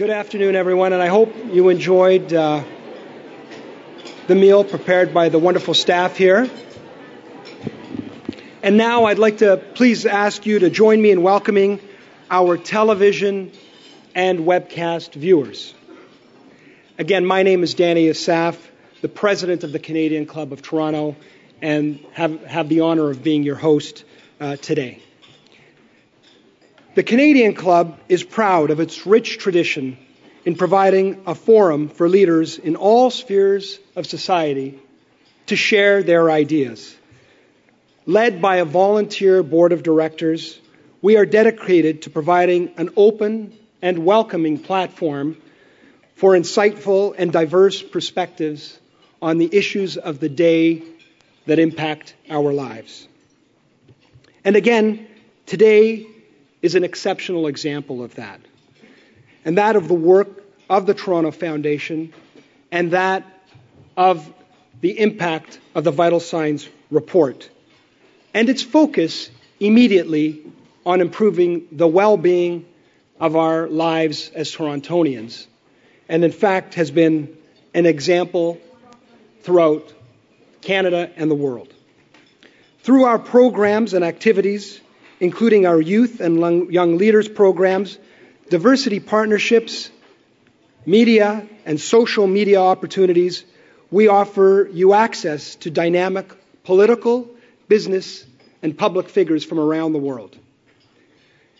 Good afternoon, everyone, and I hope you enjoyed uh, the meal prepared by the wonderful staff here. And now I'd like to please ask you to join me in welcoming our television and webcast viewers. Again, my name is Danny Asaf, the president of the Canadian Club of Toronto, and have, have the honor of being your host uh, today. The Canadian Club is proud of its rich tradition in providing a forum for leaders in all spheres of society to share their ideas. Led by a volunteer board of directors, we are dedicated to providing an open and welcoming platform for insightful and diverse perspectives on the issues of the day that impact our lives. And again, today is an exceptional example of that. And that of the work of the Toronto Foundation and that of the impact of the Vital Signs report. And its focus immediately on improving the well being of our lives as Torontonians. And in fact, has been an example throughout Canada and the world. Through our programs and activities, including our youth and young leaders programs, diversity partnerships, media, and social media opportunities, we offer you access to dynamic political, business, and public figures from around the world.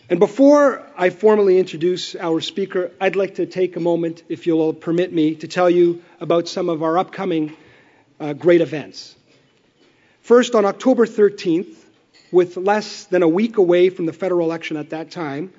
And before I formally introduce our speaker, I'd like to take a moment, if you'll permit me, to tell you about some of our upcoming uh, great events. First, on October 13th, with less than a week away from the federal election at that time,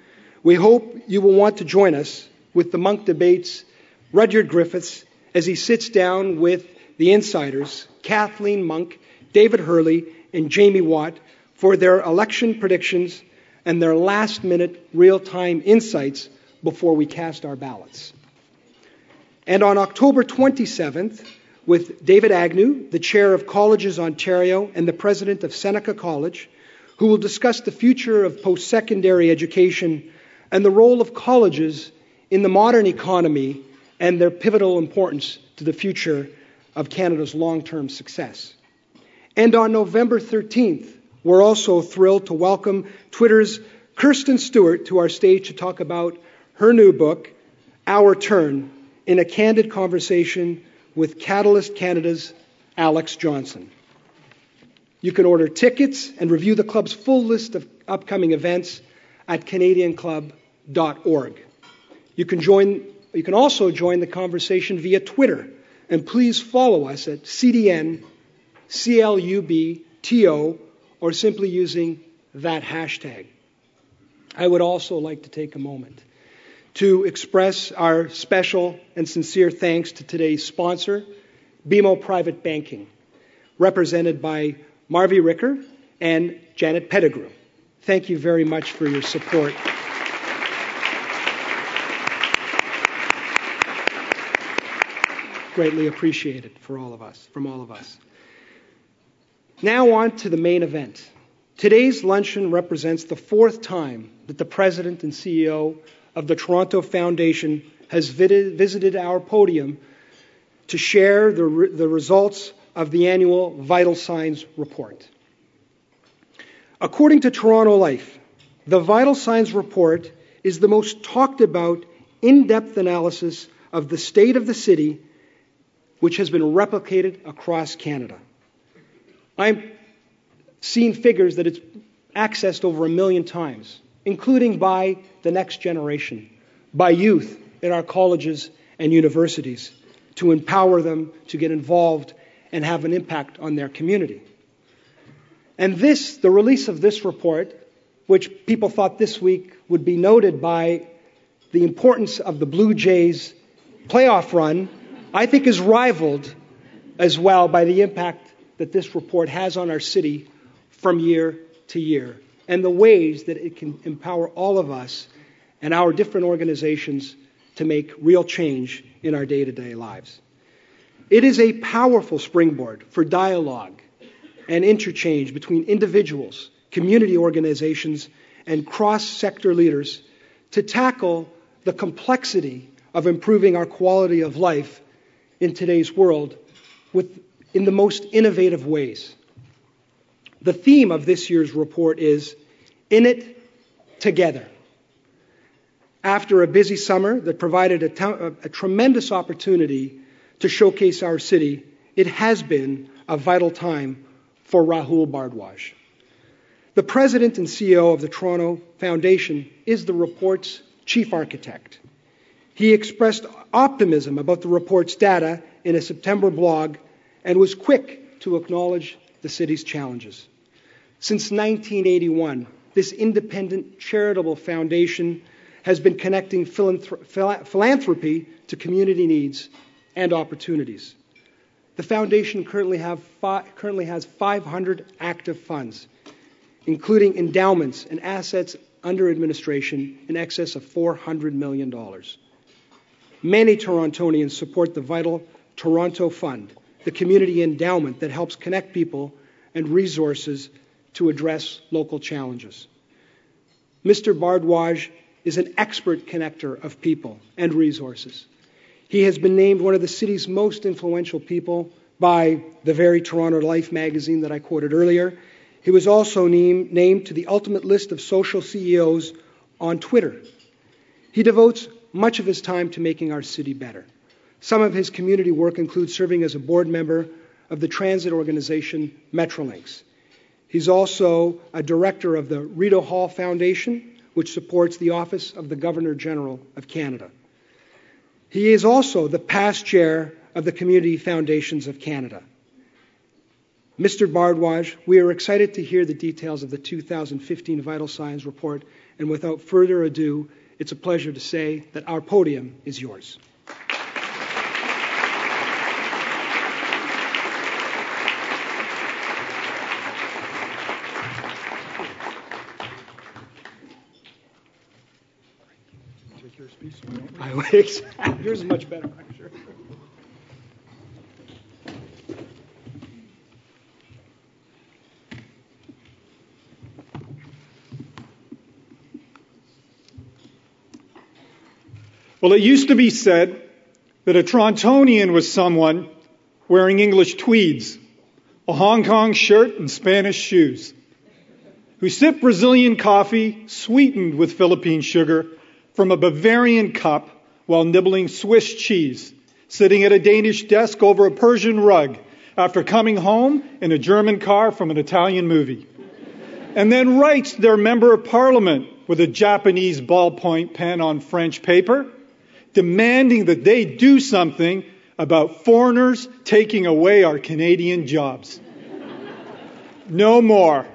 we hope you will want to join us with the Monk Debates Rudyard Griffiths as he sits down with the insiders, Kathleen Monk, David Herle, and Jamie Watt, for their election predictions and their last minute real time insights before we cast our ballots. And on October 27th, with David Agnew, the chair of Colleges Ontario and the president of Seneca College, who will discuss the future of post secondary education and the role of colleges in the modern economy and their pivotal importance to the future of Canada's long term success. And on November 13th, we're also thrilled to welcome Twitter's Kirstine Stewart to our stage to talk about her new book, Our Turn, in a candid conversation with Catalyst Canada's Alex Johnson. You can order tickets and review the club's full list of upcoming events at canadianclub.org. You can join you can also join the conversation via Twitter and please follow us at CDN CLUBTO or simply using that hashtag. I would also like to take a moment to express our special and sincere thanks to today's sponsor, BMO Private Banking, represented by Marvi Ricker, and Janet Pettigrew. Thank you very much for your support. Greatly appreciated for all of us, from all of us. Now on to the main event. Today's luncheon represents the fourth time that the president and CEO of the Toronto Foundation has visited our podium to share the, the results of the annual Vital Signs report. According to Toronto Life, the Vital Signs report is the most talked about in depth analysis of the state of the city, which has been replicated across Canada. I'm seeing figures that it's accessed over a million times, including by the next generation, by youth in our colleges and universities, to empower them to get involved and have an impact on their community. And this, the release of this report, which people thought this week would be noted by the importance of the Blue Jays playoff run, I think is rivaled as well by the impact that this report has on our city from year to year and the ways that it can empower all of us and our different organizations to make real change in our day to day lives. It is a powerful springboard for dialogue and interchange between individuals, community organizations, and cross sector leaders to tackle the complexity of improving our quality of life in today's world with, in the most innovative ways. The theme of this year's report is In It Together. After a busy summer that provided a, a, a tremendous opportunity to showcase our city, it has been a vital time for Rahul Bhardwaj. The president and CEO of the Toronto Foundation is the report's chief architect. He expressed optimism about the report's data in a September blog and was quick to acknowledge the city's challenges. Since 1981, this independent charitable foundation has been connecting philanthropy to community needs and opportunities. The foundation currently, fi- currently has 500 active funds, including endowments and assets under administration in excess of $400 million. Many Torontonians support the vital Toronto Fund, the community endowment that helps connect people and resources to address local challenges. Mr. Bhardwaj is an expert connector of people and resources. He has been named one of the city's most influential people by the very Toronto Life magazine that I quoted earlier. He was also named, named to the ultimate list of social CEOs on Twitter. He devotes much of his time to making our city better. Some of his community work includes serving as a board member of the transit organization Metrolinx. He's also a director of the Rideau Hall Foundation, which supports the Office of the Governor General of Canada. He is also the past chair of the Community Foundations of Canada. Mr. Bhardwaj, we are excited to hear the details of the 2015 Vital Signs report, and without further ado, it's a pleasure to say that our podium is yours. Yours is much better, I'm sure. Well, it used to be said that a Torontonian was someone wearing English tweeds, a Hong Kong shirt, and Spanish shoes, who sipped Brazilian coffee sweetened with Philippine sugar from a Bavarian cup while nibbling Swiss cheese, sitting at a Danish desk over a Persian rug after coming home in a German car from an Italian movie. And then writes their member of parliament with a Japanese ballpoint pen on French paper demanding that they do something about foreigners taking away our Canadian jobs. No more.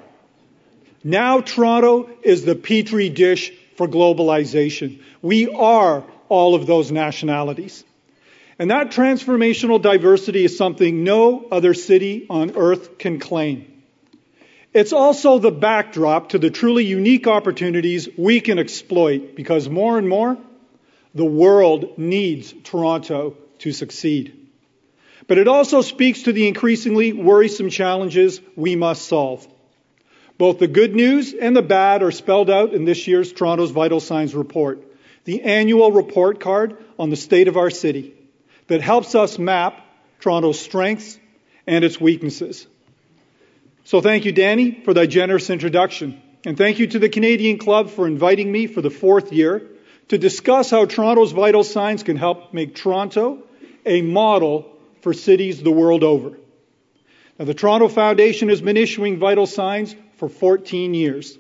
Now Toronto is the petri dish for globalization. We are all of those nationalities. And that transformational diversity is something no other city on earth can claim. It's also the backdrop to the truly unique opportunities we can exploit because more and more the world needs Toronto to succeed. But it also speaks to the increasingly worrisome challenges we must solve. Both the good news and the bad are spelled out in this year's Toronto's Vital Signs report, the annual report card on the state of our city that helps us map Toronto's strengths and its weaknesses. So thank you, Danny, for that generous introduction. And thank you to the Canadian Club for inviting me for the fourth year to discuss how Toronto's vital signs can help make Toronto a model for cities the world over. Now, the Toronto Foundation has been issuing vital signs for 14 years.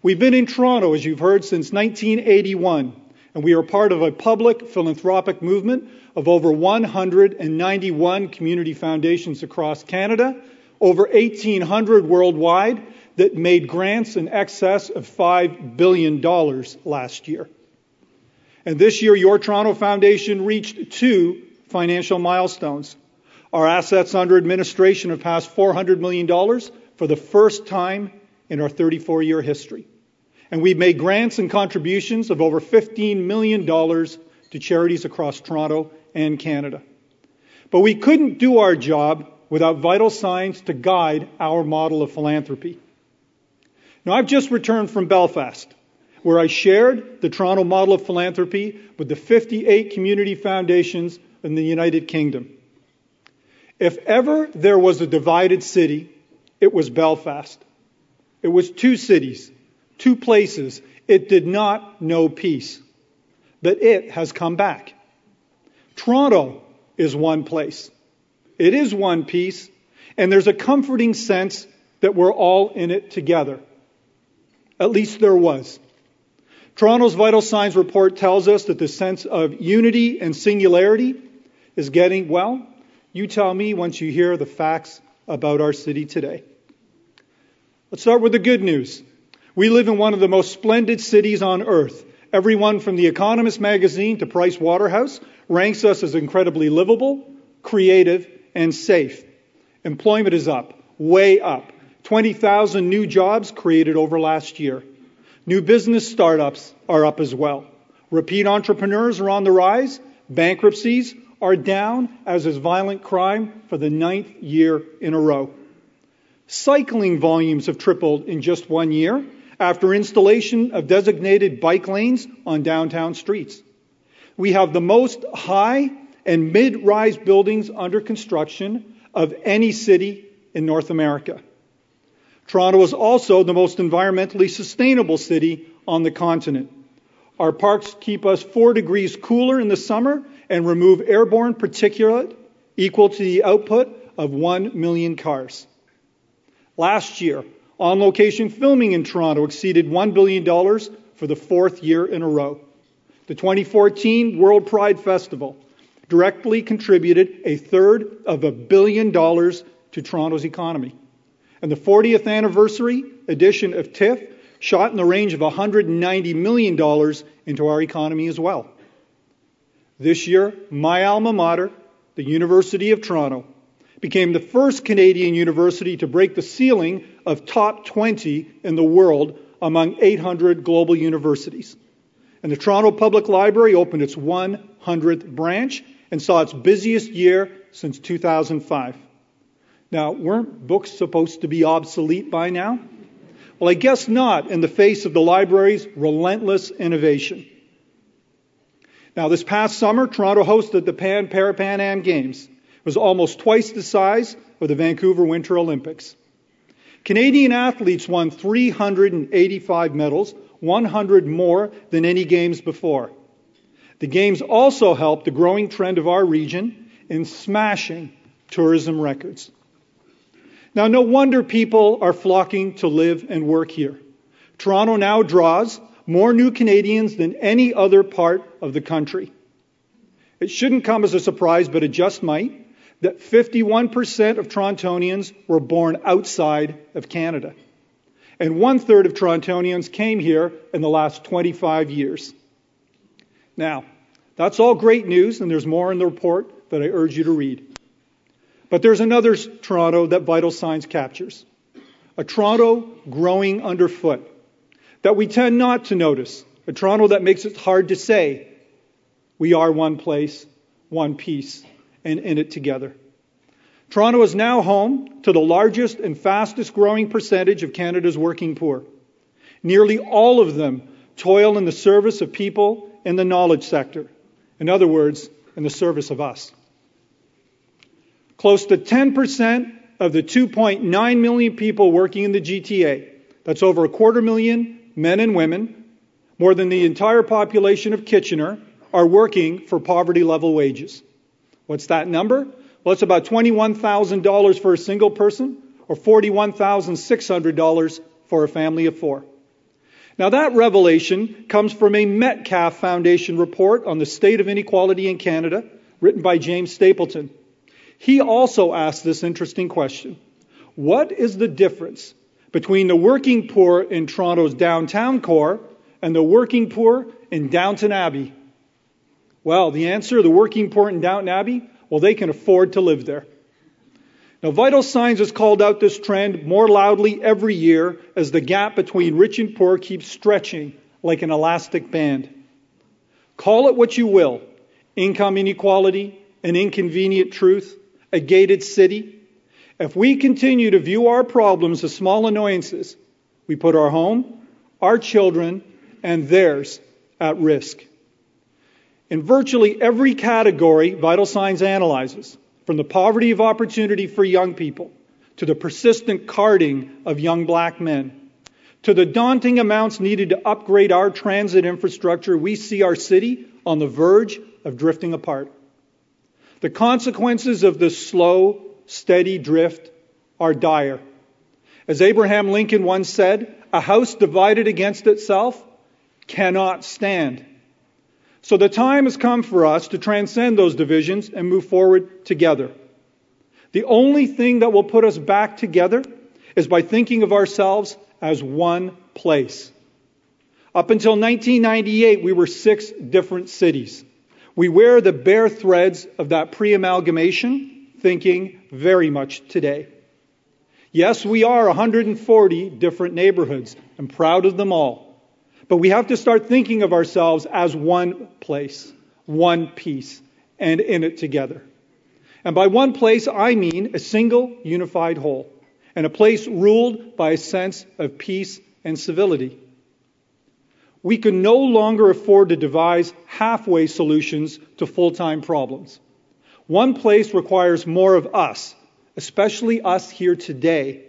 We've been in Toronto, as you've heard, since 1981, and we are part of a public philanthropic movement of over 191 community foundations across Canada, over 1,800 worldwide, that made grants in excess of $5 billion last year. And this year, your Toronto Foundation reached two financial milestones. Our assets under administration have passed $400 million for the first time in our 34 year history. And we've made grants and contributions of over $15 million to charities across Toronto and Canada. But we couldn't do our job without vital signs to guide our model of philanthropy. Now, I've just returned from Belfast where I shared the Toronto model of philanthropy with the 58 community foundations in the United Kingdom. If ever there was a divided city, it was Belfast. It was two cities, two places. It did not know peace, but it has come back. Toronto is one place. It is one piece, and there's a comforting sense that we're all in it together. At least there was. Toronto's Vital Signs report tells us that the sense of unity and singularity is getting, well, you tell me once you hear the facts about our city today. Let's start with the good news. We live in one of the most splendid cities on earth. Everyone from The Economist magazine to Price Waterhouse ranks us as incredibly livable, creative, and safe. Employment is up, way up. 20,000 new jobs created over last year. New business startups are up as well. Repeat entrepreneurs are on the rise. Bankruptcies are down, as is violent crime for the ninth year in a row. Cycling volumes have tripled in just one year after installation of designated bike lanes on downtown streets. We have the most high and mid rise buildings under construction of any city in North America. Toronto is also the most environmentally sustainable city on the continent. Our parks keep us four degrees cooler in the summer and remove airborne particulate equal to the output of 1 million cars. Last year, on location filming in Toronto exceeded $1 billion for the fourth year in a row. The 2014 World Pride Festival directly contributed a third of a billion dollars to Toronto's economy. And the 40th anniversary edition of TIFF shot in the range of $190 million into our economy as well. This year, my alma mater, the University of Toronto, became the first Canadian university to break the ceiling of top 20 in the world among 800 global universities. And the Toronto Public Library opened its 100th branch and saw its busiest year since 2005. Now, weren't books supposed to be obsolete by now? Well, I guess not in the face of the library's relentless innovation. Now, this past summer, Toronto hosted the Pan Parapan Am Games. Was almost twice the size of the Vancouver Winter Olympics. Canadian athletes won 385 medals, 100 more than any games before. The games also helped the growing trend of our region in smashing tourism records. Now, no wonder people are flocking to live and work here. Toronto now draws more new Canadians than any other part of the country. It shouldn't come as a surprise, but it just might, that 51% of Torontonians were born outside of Canada. And one third of Torontonians came here in the last 25 years. Now, that's all great news, and there's more in the report that I urge you to read. But there's another Toronto that Vital Signs captures a Toronto growing underfoot that we tend not to notice, a Toronto that makes it hard to say, we are one place, one piece, and in it together. Toronto is now home to the largest and fastest growing percentage of Canada's working poor. Nearly all of them toil in the service of people in the knowledge sector. In other words, in the service of us. Close to 10% of the 2.9 million people working in the GTA, that's over a quarter million men and women, more than the entire population of Kitchener, are working for poverty level wages. What's that number? Well, it's about $21,000 for a single person or $41,600 for a family of four. Now, that revelation comes from a Metcalfe Foundation report on the state of inequality in Canada, written by James Stapleton. He also asked this interesting question What is the difference between the working poor in Toronto's downtown core and the working poor in Downton Abbey? Well, the answer the working poor in Downton Abbey, well, they can afford to live there. Now, Vital Signs has called out this trend more loudly every year as the gap between rich and poor keeps stretching like an elastic band. Call it what you will income inequality, an inconvenient truth, a gated city. If we continue to view our problems as small annoyances, we put our home, our children, and theirs at risk. In virtually every category Vital Signs analyzes, from the poverty of opportunity for young people to the persistent carding of young black men, to the daunting amounts needed to upgrade our transit infrastructure, we see our city on the verge of drifting apart. The consequences of this slow, steady drift are dire. As Abraham Lincoln once said, a house divided against itself cannot stand. So the time has come for us to transcend those divisions and move forward together. The only thing that will put us back together is by thinking of ourselves as one place. Up until 1998, we were six different cities. We wear the bare threads of that pre amalgamation thinking very much today. Yes, we are 140 different neighborhoods. I'm proud of them all. But we have to start thinking of ourselves as one place, one piece, and in it together. And by one place, I mean a single unified whole, and a place ruled by a sense of peace and civility. We can no longer afford to devise halfway solutions to full time problems. One place requires more of us especially us here today.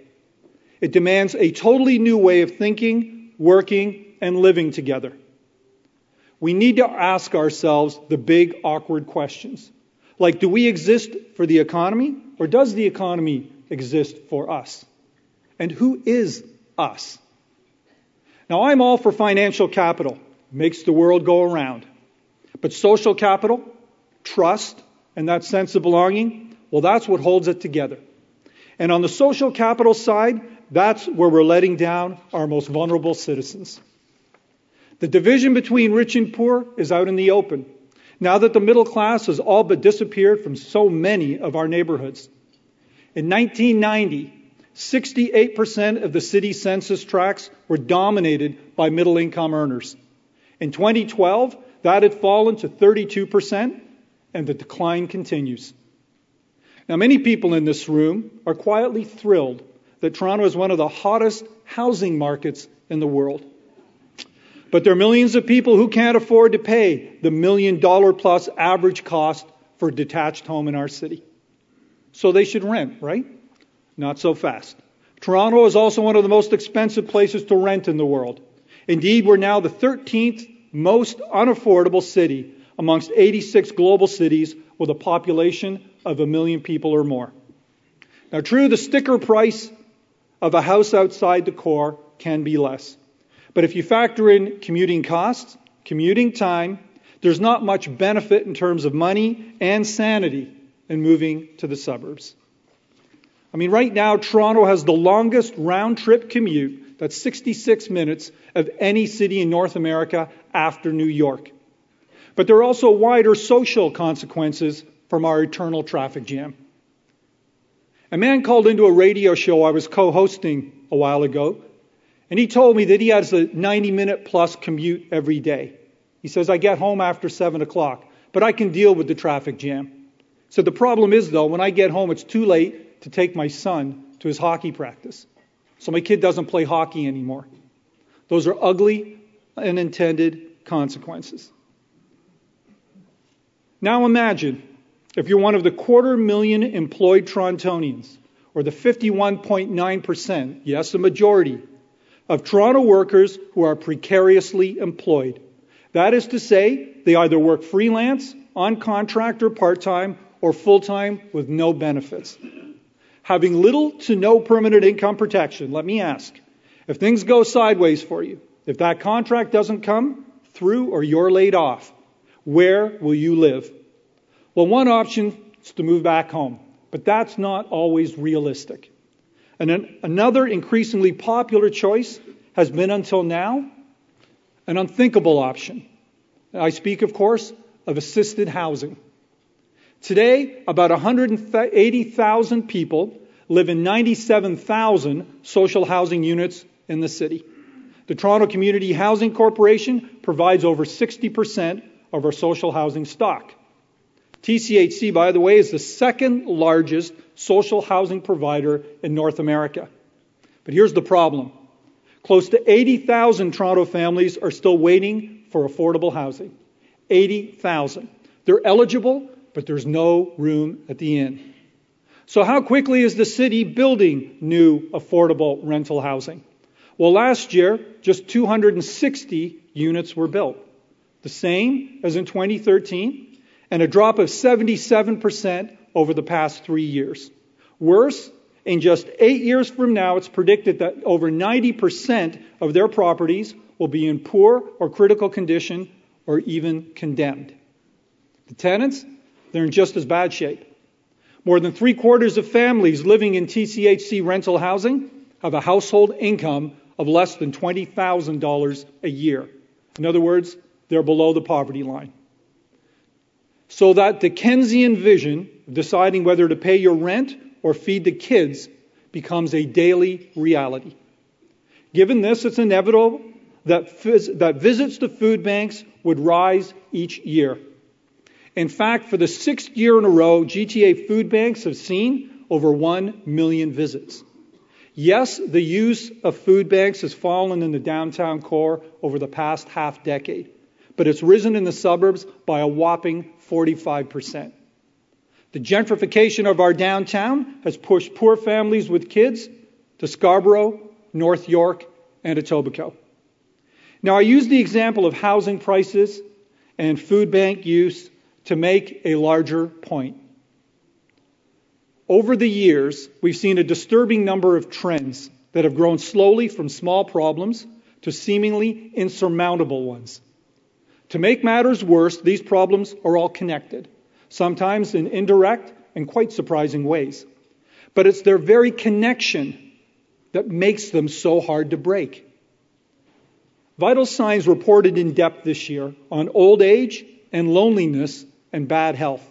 It demands a totally new way of thinking, working, and living together. We need to ask ourselves the big, awkward questions. Like, do we exist for the economy, or does the economy exist for us? And who is us? Now, I'm all for financial capital, makes the world go around. But social capital, trust, and that sense of belonging, well, that's what holds it together. And on the social capital side, that's where we're letting down our most vulnerable citizens. The division between rich and poor is out in the open. Now that the middle class has all but disappeared from so many of our neighborhoods. In 1990, 68% of the city census tracts were dominated by middle income earners. In 2012, that had fallen to 32%, and the decline continues. Now, many people in this room are quietly thrilled that Toronto is one of the hottest housing markets in the world. But there are millions of people who can't afford to pay the million dollar plus average cost for a detached home in our city. So they should rent, right? Not so fast. Toronto is also one of the most expensive places to rent in the world. Indeed, we're now the 13th most unaffordable city amongst 86 global cities with a population of a million people or more. Now, true, the sticker price of a house outside the core can be less. But if you factor in commuting costs, commuting time, there's not much benefit in terms of money and sanity in moving to the suburbs. I mean, right now, Toronto has the longest round trip commute, that's 66 minutes, of any city in North America after New York. But there are also wider social consequences from our eternal traffic jam. A man called into a radio show I was co hosting a while ago, and he told me that he has a 90 minute plus commute every day. He says, I get home after 7 o'clock, but I can deal with the traffic jam. So the problem is, though, when I get home, it's too late to take my son to his hockey practice. So my kid doesn't play hockey anymore. Those are ugly, unintended consequences. Now imagine if you're one of the quarter million employed Torontonians, or the 51.9%, yes, a majority, of Toronto workers who are precariously employed. That is to say, they either work freelance, on contract or part time, or full time with no benefits. Having little to no permanent income protection, let me ask if things go sideways for you, if that contract doesn't come through or you're laid off, where will you live? Well, one option is to move back home, but that's not always realistic. And an, another increasingly popular choice has been until now an unthinkable option. I speak, of course, of assisted housing. Today, about 180,000 people live in 97,000 social housing units in the city. The Toronto Community Housing Corporation provides over 60% of our social housing stock. TCHC, by the way, is the second largest social housing provider in North America. But here's the problem Close to 80,000 Toronto families are still waiting for affordable housing. 80,000. They're eligible, but there's no room at the inn. So, how quickly is the city building new affordable rental housing? Well, last year, just 260 units were built, the same as in 2013, and a drop of 77% over the past three years. Worse, in just eight years from now, it's predicted that over 90% of their properties will be in poor or critical condition or even condemned. The tenants, they're in just as bad shape. More than three quarters of families living in TCHC rental housing have a household income of less than $20,000 a year. In other words, they're below the poverty line. So that Dickensian vision of deciding whether to pay your rent or feed the kids becomes a daily reality. Given this, it's inevitable that, that visits to food banks would rise each year. In fact, for the sixth year in a row, GTA food banks have seen over 1 million visits. Yes, the use of food banks has fallen in the downtown core over the past half decade, but it's risen in the suburbs by a whopping 45%. The gentrification of our downtown has pushed poor families with kids to Scarborough, North York, and Etobicoke. Now, I use the example of housing prices and food bank use to make a larger point. Over the years, we've seen a disturbing number of trends that have grown slowly from small problems to seemingly insurmountable ones. To make matters worse, these problems are all connected sometimes in indirect and quite surprising ways. But it's their very connection that makes them so hard to break. Vital Signs reported in depth this year on old age and loneliness and bad health.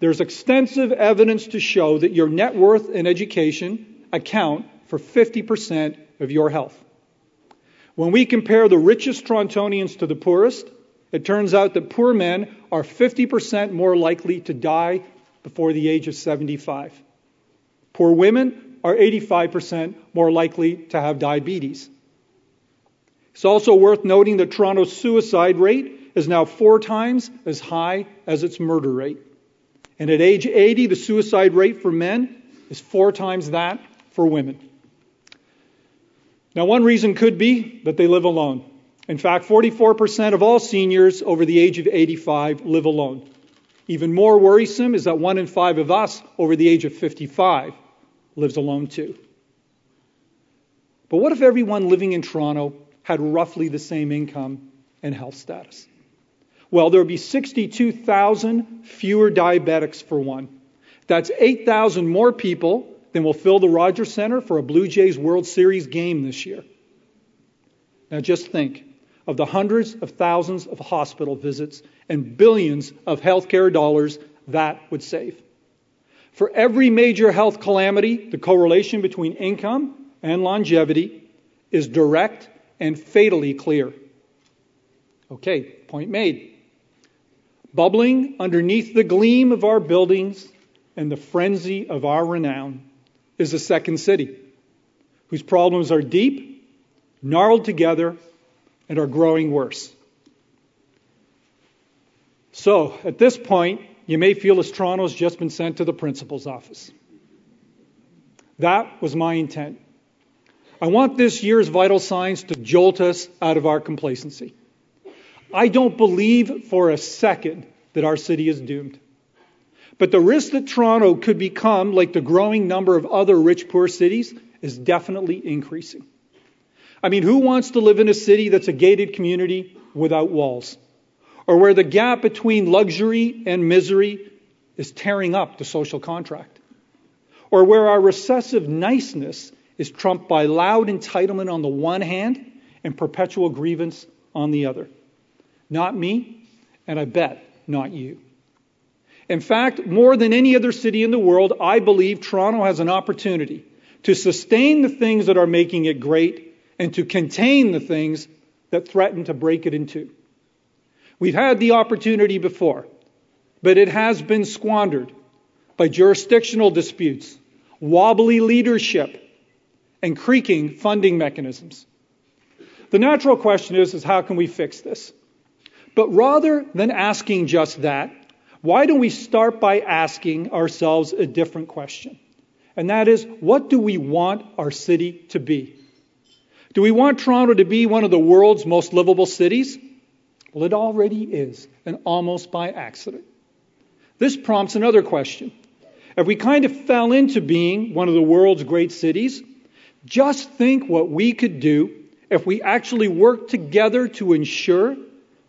There's extensive evidence to show that your net worth and education account for 50% of your health. When we compare the richest Torontonians to the poorest, it turns out that poor men are 50% more likely to die before the age of 75. Poor women are 85% more likely to have diabetes. It's also worth noting that Toronto's suicide rate is now four times as high as its murder rate. And at age 80, the suicide rate for men is four times that for women. Now, one reason could be that they live alone. In fact, 44% of all seniors over the age of 85 live alone. Even more worrisome is that one in five of us over the age of 55 lives alone too. But what if everyone living in Toronto had roughly the same income and health status? Well, there would be 62,000 fewer diabetics for one. That's 8,000 more people than will fill the Rogers Center for a Blue Jays World Series game this year. Now just think of the hundreds of thousands of hospital visits and billions of healthcare dollars that would save. For every major health calamity, the correlation between income and longevity is direct and fatally clear. Okay, point made. Bubbling underneath the gleam of our buildings and the frenzy of our renown is a second city, whose problems are deep, gnarled together, and are growing worse. So, at this point, you may feel as Toronto's just been sent to the principal's office. That was my intent. I want this year's vital signs to jolt us out of our complacency. I don't believe for a second that our city is doomed. But the risk that Toronto could become like the growing number of other rich poor cities is definitely increasing. I mean, who wants to live in a city that's a gated community without walls? Or where the gap between luxury and misery is tearing up the social contract? Or where our recessive niceness is trumped by loud entitlement on the one hand and perpetual grievance on the other? Not me, and I bet not you. In fact, more than any other city in the world, I believe Toronto has an opportunity to sustain the things that are making it great and to contain the things that threaten to break it in two. We've had the opportunity before, but it has been squandered by jurisdictional disputes, wobbly leadership, and creaking funding mechanisms. The natural question is, is how can we fix this? But rather than asking just that, why don't we start by asking ourselves a different question? And that is, what do we want our city to be? Do we want Toronto to be one of the world's most livable cities? Well, it already is, and almost by accident. This prompts another question. If we kind of fell into being one of the world's great cities, just think what we could do if we actually worked together to ensure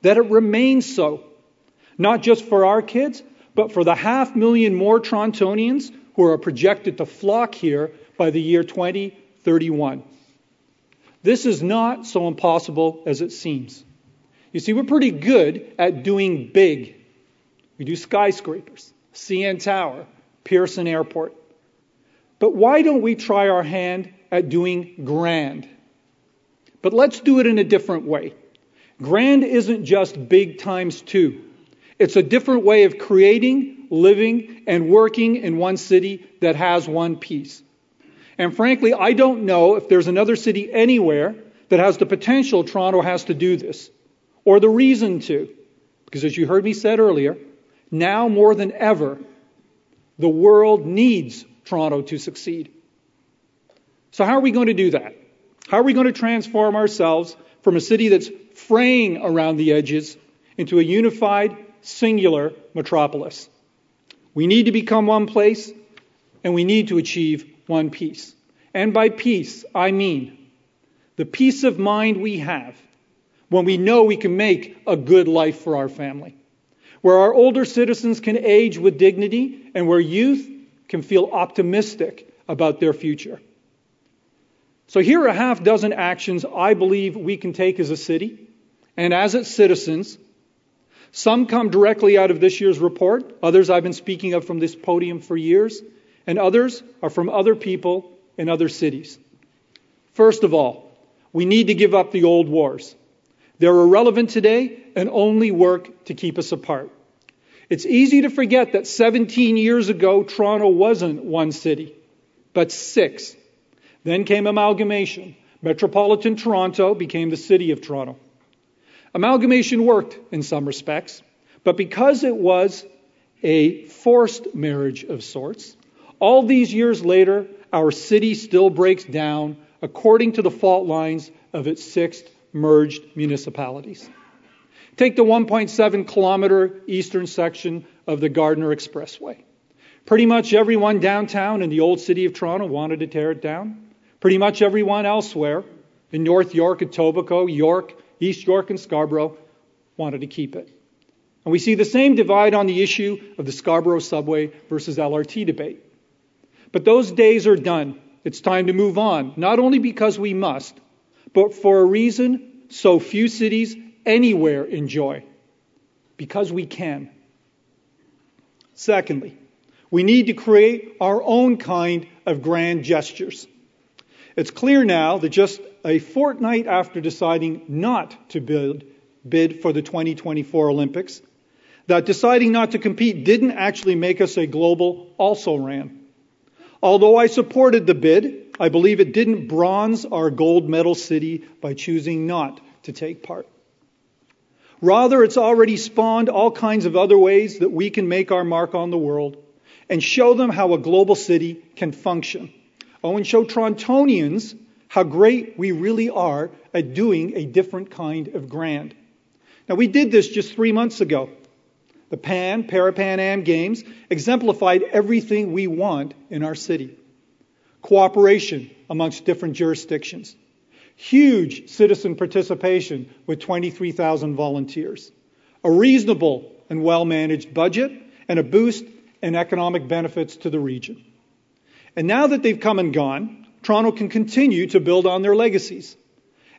that it remains so. Not just for our kids, but for the half million more Torontonians who are projected to flock here by the year 2031. This is not so impossible as it seems. You see, we're pretty good at doing big. We do skyscrapers, CN Tower, Pearson Airport. But why don't we try our hand at doing grand? But let's do it in a different way. Grand isn't just big times two. It's a different way of creating, living, and working in one city that has one piece. And frankly, I don't know if there's another city anywhere that has the potential Toronto has to do this, or the reason to. Because as you heard me said earlier, now more than ever, the world needs Toronto to succeed. So, how are we going to do that? How are we going to transform ourselves from a city that's fraying around the edges into a unified, singular metropolis? We need to become one place, and we need to achieve one peace. And by peace, I mean the peace of mind we have when we know we can make a good life for our family, where our older citizens can age with dignity, and where youth can feel optimistic about their future. So, here are a half dozen actions I believe we can take as a city and as its citizens. Some come directly out of this year's report, others I've been speaking of from this podium for years, and others are from other people in other cities. First of all, we need to give up the old wars. They're irrelevant today and only work to keep us apart. It's easy to forget that 17 years ago, Toronto wasn't one city, but six. Then came amalgamation. Metropolitan Toronto became the city of Toronto. Amalgamation worked in some respects, but because it was a forced marriage of sorts, all these years later, our city still breaks down according to the fault lines of its six merged municipalities. Take the 1.7 kilometer eastern section of the Gardiner Expressway. Pretty much everyone downtown in the old city of Toronto wanted to tear it down. Pretty much everyone elsewhere in North York, Etobicoke, York, East York, and Scarborough wanted to keep it. And we see the same divide on the issue of the Scarborough subway versus LRT debate. But those days are done. It's time to move on, not only because we must, but for a reason so few cities anywhere enjoy because we can. Secondly, we need to create our own kind of grand gestures. It's clear now that just a fortnight after deciding not to bid, bid for the 2024 Olympics, that deciding not to compete didn't actually make us a global also ran. Although I supported the bid, I believe it didn't bronze our gold medal city by choosing not to take part. Rather, it's already spawned all kinds of other ways that we can make our mark on the world and show them how a global city can function. Oh, and show Torontonians how great we really are at doing a different kind of grand. Now, we did this just three months ago. The Pan, Parapan Am Games exemplified everything we want in our city. Cooperation amongst different jurisdictions. Huge citizen participation with 23,000 volunteers. A reasonable and well managed budget and a boost in economic benefits to the region. And now that they've come and gone, Toronto can continue to build on their legacies.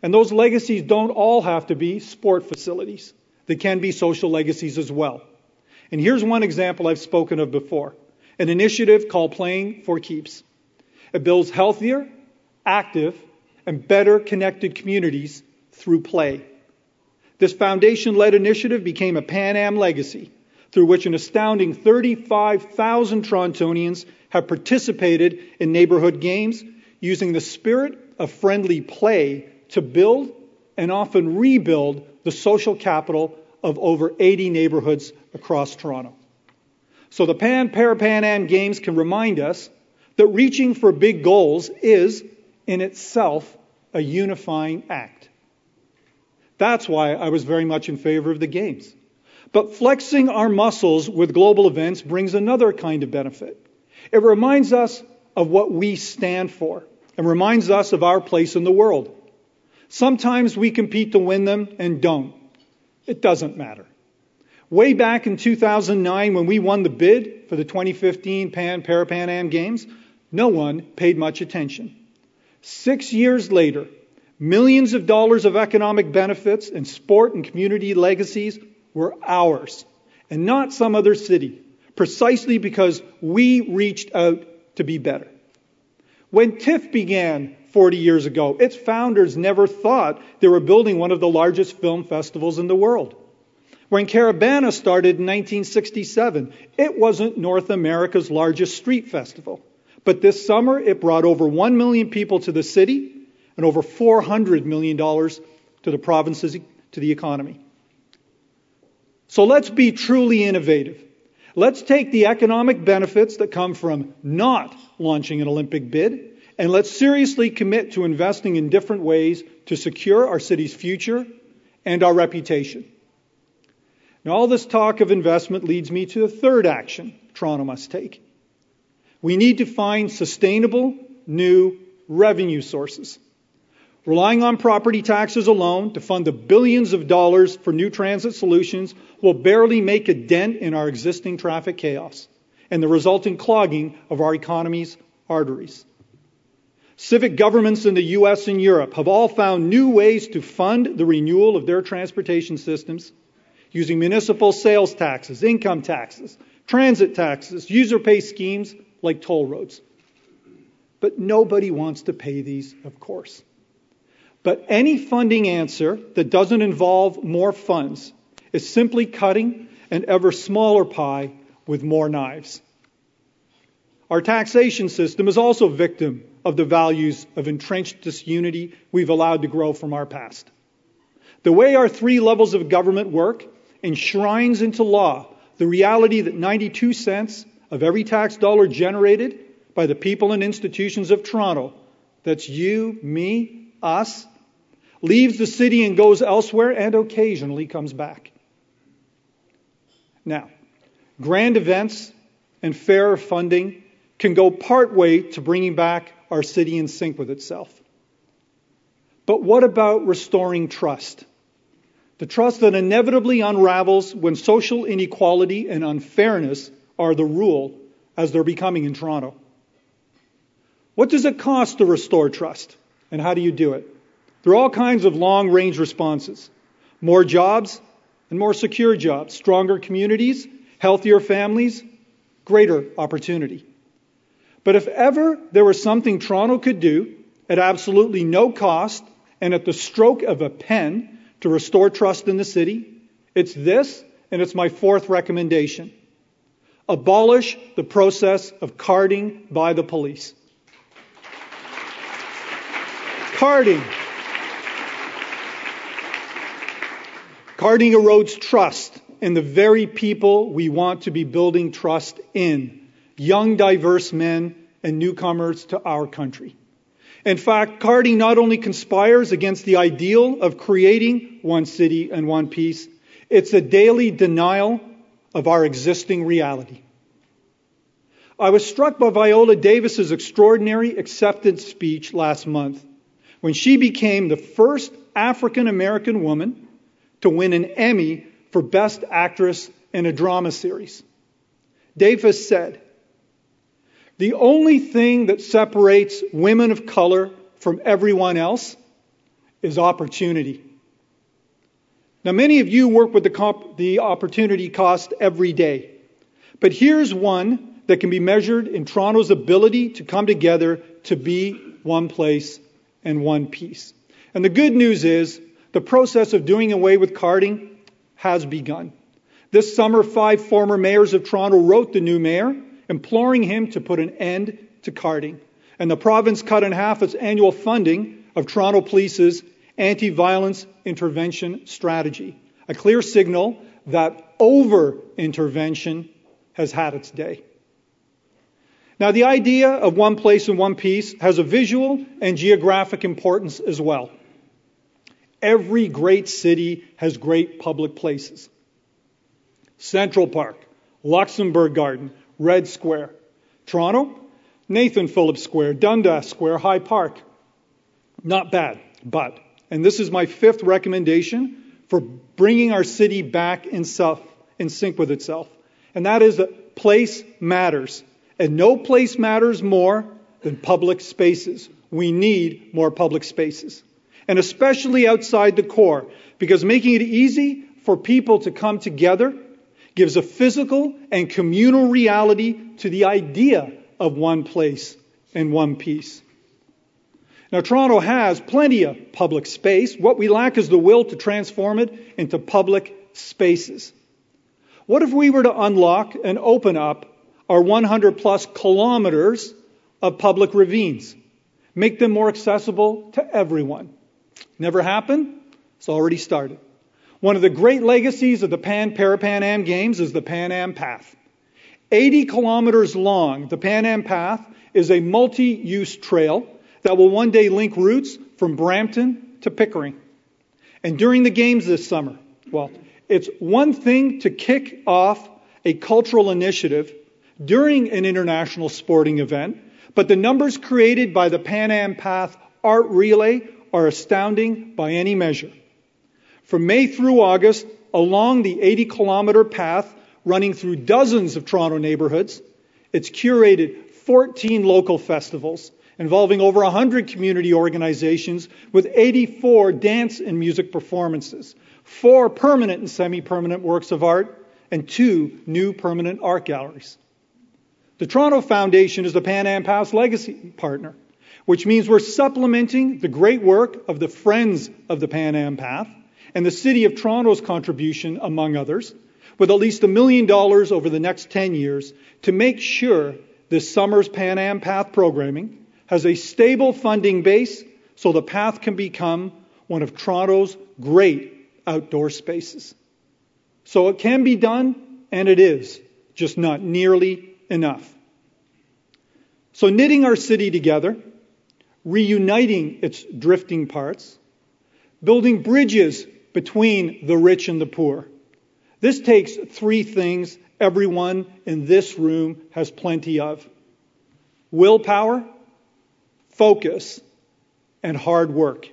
And those legacies don't all have to be sport facilities. They can be social legacies as well. And here's one example I've spoken of before an initiative called Playing for Keeps. It builds healthier, active, and better connected communities through play. This foundation led initiative became a Pan Am legacy through which an astounding 35,000 Torontonians have participated in neighborhood games, using the spirit of friendly play to build and often rebuild the social capital of over 80 neighborhoods across Toronto. So the Pan Para Pan Am Games can remind us that reaching for big goals is, in itself, a unifying act. That's why I was very much in favor of the Games. But flexing our muscles with global events brings another kind of benefit. It reminds us of what we stand for and reminds us of our place in the world. Sometimes we compete to win them and don't. It doesn't matter. Way back in 2009, when we won the bid for the 2015 Pan Parapan Am Games, no one paid much attention. Six years later, millions of dollars of economic benefits and sport and community legacies were ours and not some other city, precisely because we reached out to be better. When TIFF began 40 years ago, its founders never thought they were building one of the largest film festivals in the world. When Caribana started in 1967, it wasn't North America's largest street festival. But this summer, it brought over 1 million people to the city and over $400 million to the provinces, to the economy. So let's be truly innovative. Let's take the economic benefits that come from not launching an Olympic bid and let's seriously commit to investing in different ways to secure our city's future and our reputation. Now, all this talk of investment leads me to the third action Toronto must take. We need to find sustainable, new revenue sources. Relying on property taxes alone to fund the billions of dollars for new transit solutions will barely make a dent in our existing traffic chaos and the resulting clogging of our economy's arteries. Civic governments in the US and Europe have all found new ways to fund the renewal of their transportation systems using municipal sales taxes, income taxes, transit taxes, user pay schemes like toll roads. But nobody wants to pay these, of course. But any funding answer that doesn't involve more funds is simply cutting an ever smaller pie with more knives. Our taxation system is also victim of the values of entrenched disunity we've allowed to grow from our past. The way our three levels of government work enshrines into law the reality that 92 cents of every tax dollar generated by the people and institutions of Toronto, that's you, me, us, leaves the city and goes elsewhere and occasionally comes back. Now, grand events and fair funding can go part way to bringing back our city in sync with itself. But what about restoring trust? The trust that inevitably unravels when social inequality and unfairness are the rule, as they're becoming in Toronto. What does it cost to restore trust? And how do you do it? There are all kinds of long range responses more jobs and more secure jobs, stronger communities, healthier families, greater opportunity. But if ever there was something Toronto could do at absolutely no cost and at the stroke of a pen to restore trust in the city. It's this, and it's my fourth recommendation. Abolish the process of carding by the police. Carding. Carding erodes trust in the very people we want to be building trust in young, diverse men and newcomers to our country. In fact, carding not only conspires against the ideal of creating one city and one peace, it's a daily denial of our existing reality. I was struck by Viola Davis's extraordinary acceptance speech last month when she became the first African American woman to win an Emmy for Best Actress in a Drama Series. Davis said, the only thing that separates women of color from everyone else is opportunity. Now, many of you work with the, comp- the opportunity cost every day. But here's one that can be measured in Toronto's ability to come together to be one place and one piece. And the good news is the process of doing away with carding has begun. This summer, five former mayors of Toronto wrote the new mayor imploring him to put an end to carding. and the province cut in half its annual funding of Toronto Police's anti violence intervention strategy. A clear signal that over intervention has had its day. Now, the idea of one place and one piece has a visual and geographic importance as well. Every great city has great public places. Central Park, Luxembourg Garden, Red Square. Toronto, Nathan Phillips Square, Dundas Square, High Park. Not bad, but, and this is my fifth recommendation for bringing our city back in, self, in sync with itself, and that is that place matters. And no place matters more than public spaces. We need more public spaces. And especially outside the core, because making it easy for people to come together gives a physical and communal reality to the idea of one place and one piece. Now, Toronto has plenty of public space. What we lack is the will to transform it into public spaces. What if we were to unlock and open up our 100 plus kilometers of public ravines? Make them more accessible to everyone. Never happened? It's already started. One of the great legacies of the Pan Parapan Am Games is the Pan Am Path. 80 kilometers long, the Pan Am Path is a multi use trail that will one day link routes from Brampton to Pickering. And during the Games this summer, well, it's one thing to kick off a cultural initiative during an international sporting event, but the numbers created by the Pan Am Path Art Relay are astounding by any measure. From May through August, along the 80 kilometer path running through dozens of Toronto neighborhoods, it's curated 14 local festivals involving over 100 community organizations with 84 dance and music performances, four permanent and semi permanent works of art, and two new permanent art galleries. The Toronto Foundation is the Pan Am Path's legacy partner, which means we're supplementing the great work of the Friends of the Pan Am Path and the City of Toronto's contribution, among others, with at least a million dollars over the next 10 years to make sure this summer's Pan Am Path programming has a stable funding base so the path can become one of Toronto's great outdoor spaces. So it can be done, and it is, just not nearly enough. So knitting our city together, reuniting its drifting parts, building bridges between the rich and the poor. This takes three things everyone in this room has plenty of willpower, focus, and hard work.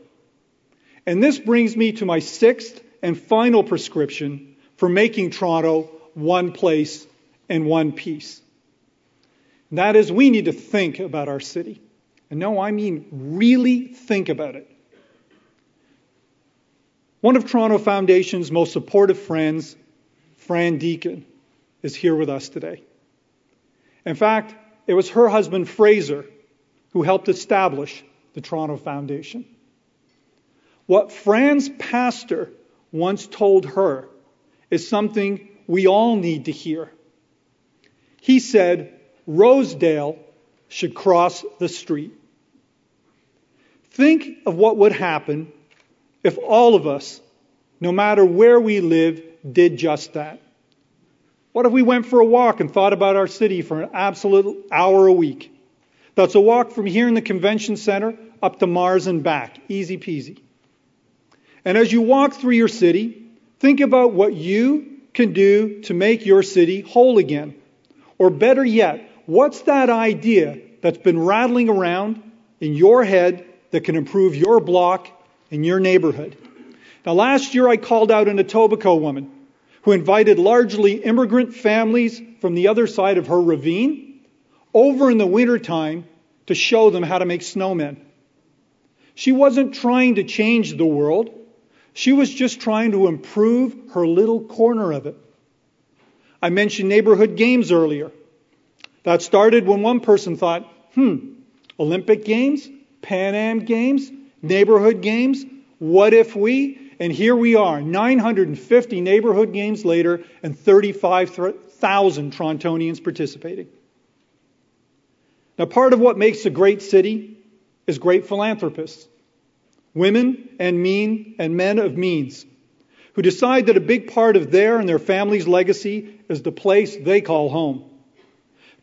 And this brings me to my sixth and final prescription for making Toronto one place and one piece. And that is, we need to think about our city. And no, I mean really think about it. One of Toronto Foundation's most supportive friends, Fran Deacon, is here with us today. In fact, it was her husband, Fraser, who helped establish the Toronto Foundation. What Fran's pastor once told her is something we all need to hear. He said, Rosedale should cross the street. Think of what would happen if all of us, no matter where we live, did just that? What if we went for a walk and thought about our city for an absolute hour a week? That's a walk from here in the convention center up to Mars and back. Easy peasy. And as you walk through your city, think about what you can do to make your city whole again. Or better yet, what's that idea that's been rattling around in your head that can improve your block and your neighborhood. Now, last year I called out an Etobicoke woman who invited largely immigrant families from the other side of her ravine over in the wintertime to show them how to make snowmen. She wasn't trying to change the world. She was just trying to improve her little corner of it. I mentioned neighborhood games earlier. That started when one person thought, hmm, Olympic Games, Pan Am Games, neighborhood games. What if we? And here we are, 950 neighborhood games later and 35,000 Torontonians participating. Now, part of what makes a great city is great philanthropists, women and mean and men of means, who decide that a big part of their and their family's legacy is the place they call home.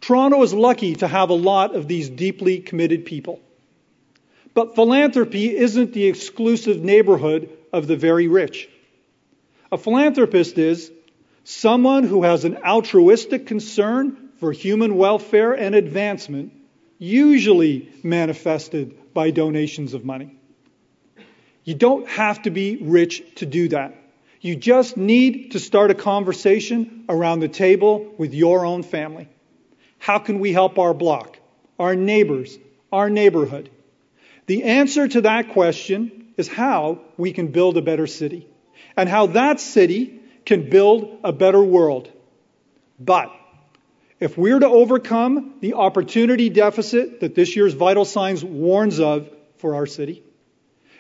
Toronto is lucky to have a lot of these deeply committed people. But philanthropy isn't the exclusive neighborhood of the very rich. A philanthropist is someone who has an altruistic concern for human welfare and advancement, usually manifested by donations of money. You don't have to be rich to do that. You just need to start a conversation around the table with your own family. How can we help our block, our neighbors, our neighborhood? The answer to that question is how we can build a better city and how that city can build a better world. But if we're to overcome the opportunity deficit that this year's Vital Signs warns of for our city,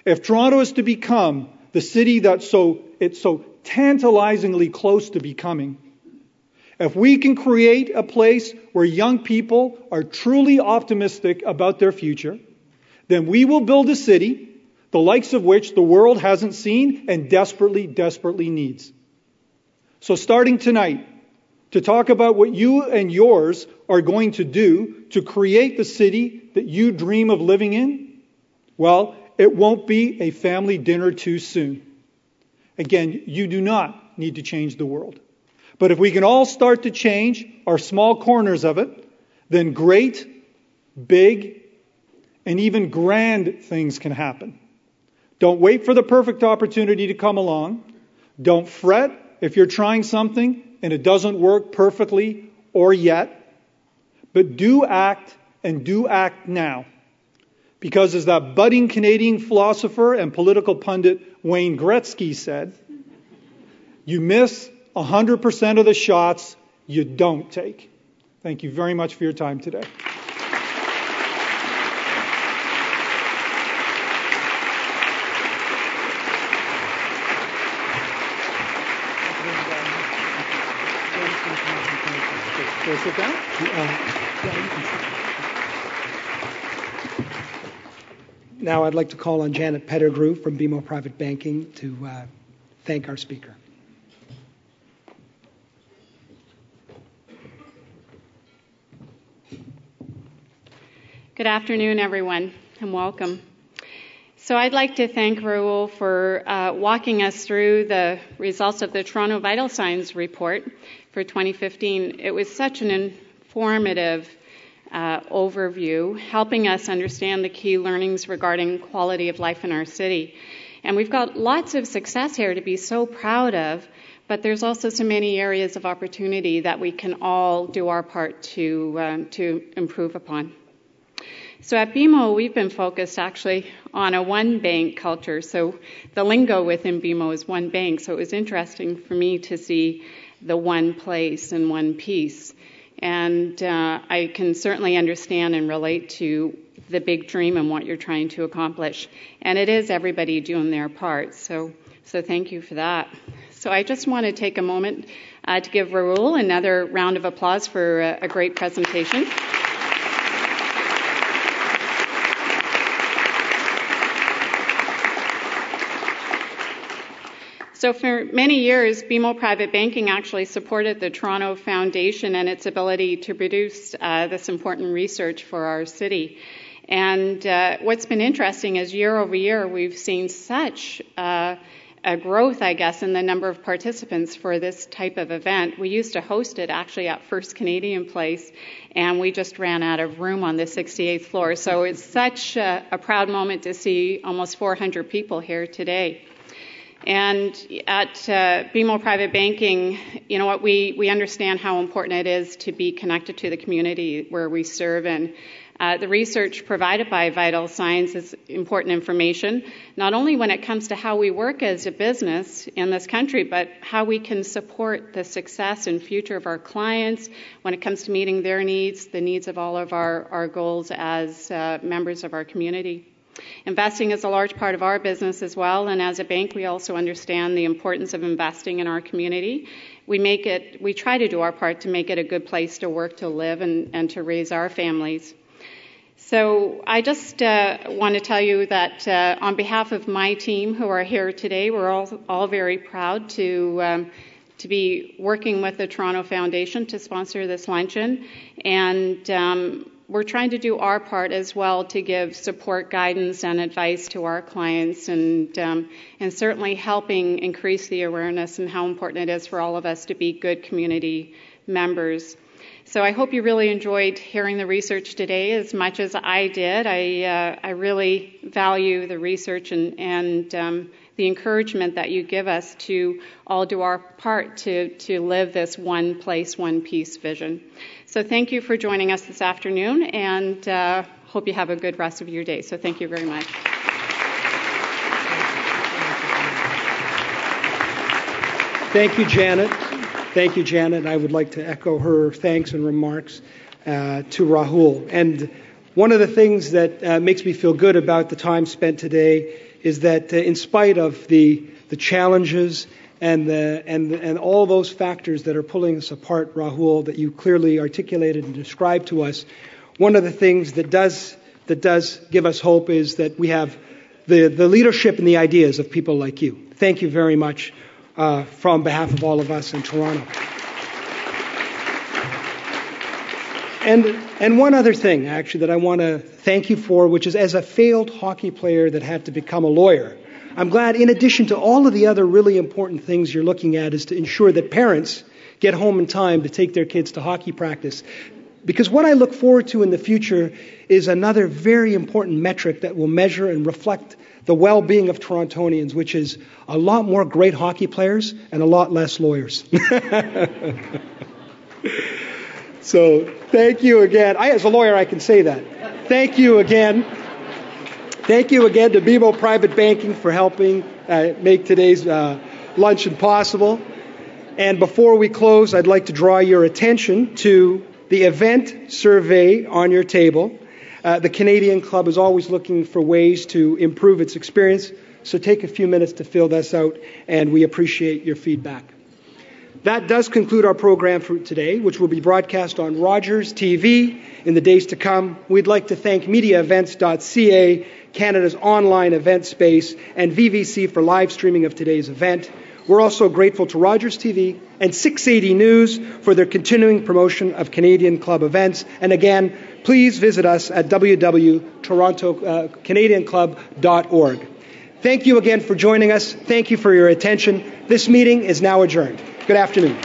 if Toronto is to become the city that so it's so tantalizingly close to becoming, if we can create a place where young people are truly optimistic about their future, then we will build a city the likes of which the world hasn't seen and desperately, desperately needs. So, starting tonight, to talk about what you and yours are going to do to create the city that you dream of living in, well, it won't be a family dinner too soon. Again, you do not need to change the world. But if we can all start to change our small corners of it, then great, big, and even grand things can happen. Don't wait for the perfect opportunity to come along. Don't fret if you're trying something and it doesn't work perfectly or yet. But do act and do act now. Because as that budding Canadian philosopher and political pundit Wayne Gretzky said, you miss 100% of the shots you don't take. Thank you very much for your time today. Sit down? Now I'd like to call on Janet Pettigrew from BMO Private Banking to uh, thank our speaker. Good afternoon, everyone, and welcome. So I'd like to thank Rahul for uh, walking us through the results of the Toronto Vital Signs report for 2015. It was such an informative uh, overview, helping us understand the key learnings regarding quality of life in our city. And we've got lots of success here to be so proud of, but there's also so many areas of opportunity that we can all do our part to, um, to improve upon. So at BMO, we've been focused actually on a one bank culture. So the lingo within BMO is one bank. So it was interesting for me to see the one place and one piece. And uh, I can certainly understand and relate to the big dream and what you're trying to accomplish. And it is everybody doing their part. So, so thank you for that. So I just want to take a moment uh, to give Rahul another round of applause for a, a great presentation. So, for many years, BMO Private Banking actually supported the Toronto Foundation and its ability to produce uh, this important research for our city. And uh, what's been interesting is year over year, we've seen such uh, a growth, I guess, in the number of participants for this type of event. We used to host it actually at First Canadian Place, and we just ran out of room on the 68th floor. So it's such a, a proud moment to see almost 400 people here today. And at uh, BMO Private Banking, you know what, we, we understand how important it is to be connected to the community where we serve. And uh, the research provided by Vital Signs is important information, not only when it comes to how we work as a business in this country, but how we can support the success and future of our clients when it comes to meeting their needs, the needs of all of our, our goals as uh, members of our community. Investing is a large part of our business as well, and as a bank, we also understand the importance of investing in our community. We make it, we try to do our part to make it a good place to work, to live, and, and to raise our families. So I just uh, want to tell you that uh, on behalf of my team who are here today, we're all, all very proud to um, to be working with the Toronto Foundation to sponsor this luncheon, and um, we're trying to do our part as well to give support, guidance, and advice to our clients, and um, and certainly helping increase the awareness and how important it is for all of us to be good community members. So I hope you really enjoyed hearing the research today as much as I did. I uh, I really value the research and and um, the encouragement that you give us to all do our part to to live this one place, one peace vision. So thank you for joining us this afternoon, and uh, hope you have a good rest of your day. So thank you very much. Thank you, Janet. Thank you, Janet. I would like to echo her thanks and remarks uh, to Rahul. And one of the things that uh, makes me feel good about the time spent today is that, uh, in spite of the the challenges and the, and and all those factors that are pulling us apart, Rahul, that you clearly articulated and described to us, one of the things that does that does give us hope is that we have the the leadership and the ideas of people like you. Thank you very much uh, from behalf of all of us in Toronto. And, and one other thing, actually, that I want to thank you for, which is as a failed hockey player that had to become a lawyer, I'm glad, in addition to all of the other really important things you're looking at, is to ensure that parents get home in time to take their kids to hockey practice. Because what I look forward to in the future is another very important metric that will measure and reflect the well being of Torontonians, which is a lot more great hockey players and a lot less lawyers. so, thank you again. I, as a lawyer, I can say that. Thank you again. Thank you again to BMO Private Banking for helping uh, make today's uh, luncheon possible. And before we close, I'd like to draw your attention to the event survey on your table. Uh, the Canadian Club is always looking for ways to improve its experience, so take a few minutes to fill this out, and we appreciate your feedback. That does conclude our program for today, which will be broadcast on Rogers TV in the days to come. We'd like to thank MediaEvents.ca, Canada's online event space, and VVC for live streaming of today's event. We're also grateful to Rogers TV and 680 News for their continuing promotion of Canadian Club events. And again, please visit us at www.torontocanadianclub.org. Thank you again for joining us. Thank you for your attention. This meeting is now adjourned. Good afternoon.